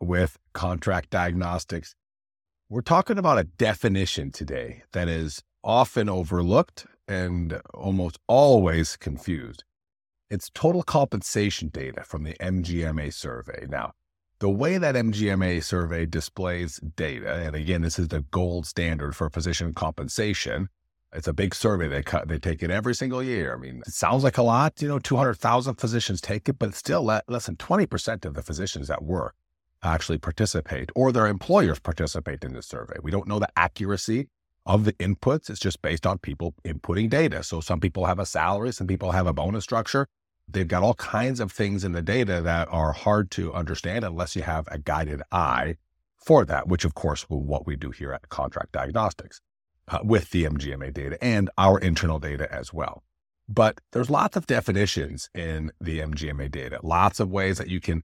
with Contract Diagnostics. We're talking about a definition today that is often overlooked and almost always confused. It's total compensation data from the MGMA survey. Now, the way that MGMA survey displays data, and again, this is the gold standard for physician compensation. It's a big survey. They cut, they take it every single year. I mean, it sounds like a lot, you know, 200,000 physicians take it, but still less than 20% of the physicians at work actually participate or their employers participate in the survey. We don't know the accuracy of the inputs. It's just based on people inputting data. So some people have a salary, some people have a bonus structure. They've got all kinds of things in the data that are hard to understand unless you have a guided eye for that, which of course is what we do here at Contract Diagnostics uh, with the MGMA data and our internal data as well. But there's lots of definitions in the MGMA data, lots of ways that you can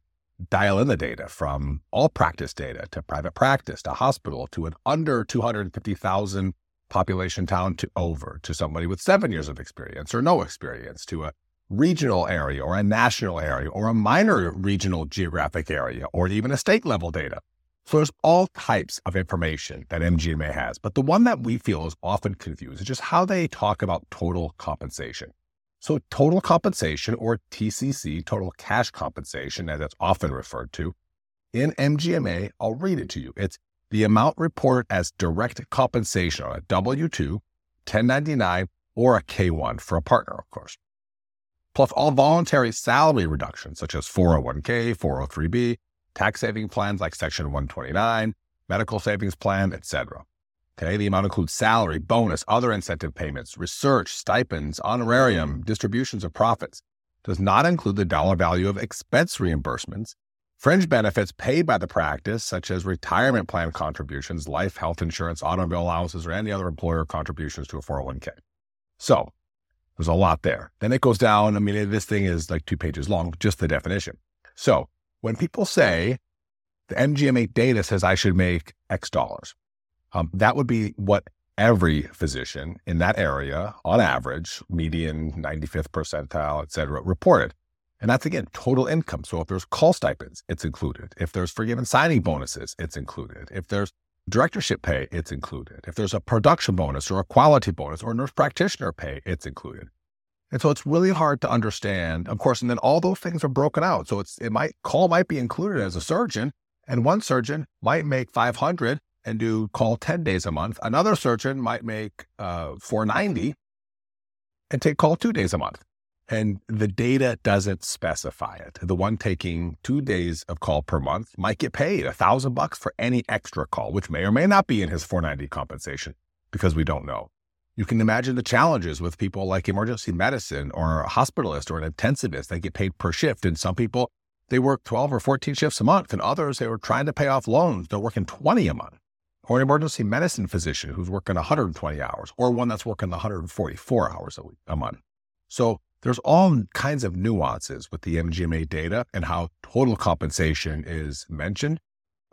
dial in the data from all practice data to private practice to hospital to an under 250,000 population town to over to somebody with seven years of experience or no experience to a regional area or a national area or a minor regional geographic area or even a state level data. So there's all types of information that MGMA has, but the one that we feel is often confused is just how they talk about total compensation. So, total compensation, or TCC, total cash compensation, as it's often referred to, in MGMA, I'll read it to you. It's the amount reported as direct compensation on a W 2, 1099, or a K 1 for a partner, of course, plus all voluntary salary reductions, such as 401k, 403b, tax saving plans like Section 129, medical savings plan, etc. Okay, the amount includes salary, bonus, other incentive payments, research, stipends, honorarium, distributions of profits. Does not include the dollar value of expense reimbursements, fringe benefits paid by the practice, such as retirement plan contributions, life, health insurance, automobile allowances, or any other employer contributions to a 401k. So there's a lot there. Then it goes down. I mean, this thing is like two pages long, just the definition. So when people say the MGMA data says I should make X dollars, um, that would be what every physician in that area, on average, median 95th percentile, et cetera, reported. And that's again total income. So if there's call stipends, it's included. If there's forgiven signing bonuses, it's included. If there's directorship pay, it's included. If there's a production bonus or a quality bonus or nurse practitioner pay, it's included. And so it's really hard to understand, of course, and then all those things are broken out. So it's it might call might be included as a surgeon, and one surgeon might make 500 and do call 10 days a month. Another surgeon might make uh, 490 and take call two days a month. And the data doesn't specify it. The one taking two days of call per month might get paid a thousand bucks for any extra call, which may or may not be in his 490 compensation because we don't know. You can imagine the challenges with people like emergency medicine or a hospitalist or an intensivist. They get paid per shift. And some people, they work 12 or 14 shifts a month. And others, they were trying to pay off loans. They're working 20 a month or an emergency medicine physician who's working 120 hours, or one that's working 144 hours a, week, a month. So there's all kinds of nuances with the MGMA data and how total compensation is mentioned.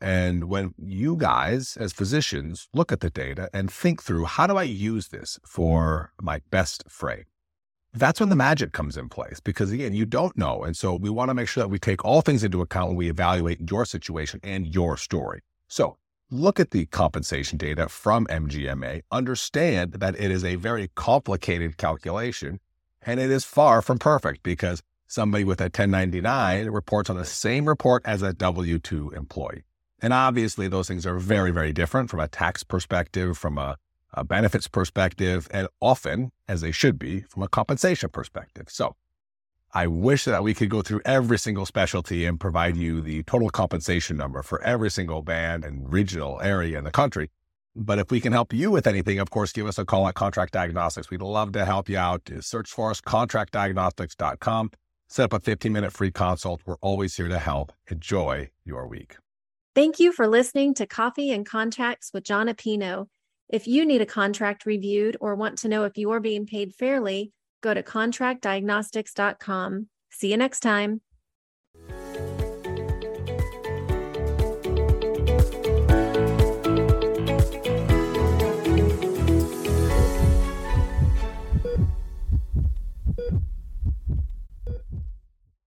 And when you guys, as physicians, look at the data and think through how do I use this for my best fray? That's when the magic comes in place because, again, you don't know. And so we want to make sure that we take all things into account when we evaluate your situation and your story. So look at the compensation data from MGMA, understand that it is a very complicated calculation and it is far from perfect because somebody with a 1099 reports on the same report as a W 2 employee. And obviously, those things are very, very different from a tax perspective, from a, a benefits perspective, and often, as they should be, from a compensation perspective. So, I wish that we could go through every single specialty and provide you the total compensation number for every single band and regional area in the country. But if we can help you with anything, of course, give us a call at Contract Diagnostics. We'd love to help you out. Search for us, contractdiagnostics.com. Set up a 15 minute free consult. We're always here to help. Enjoy your week. Thank you for listening to Coffee and Contracts with Jon Appino. If you need a contract reviewed or want to know if you are being paid fairly, go to contractdiagnostics.com. See you next time.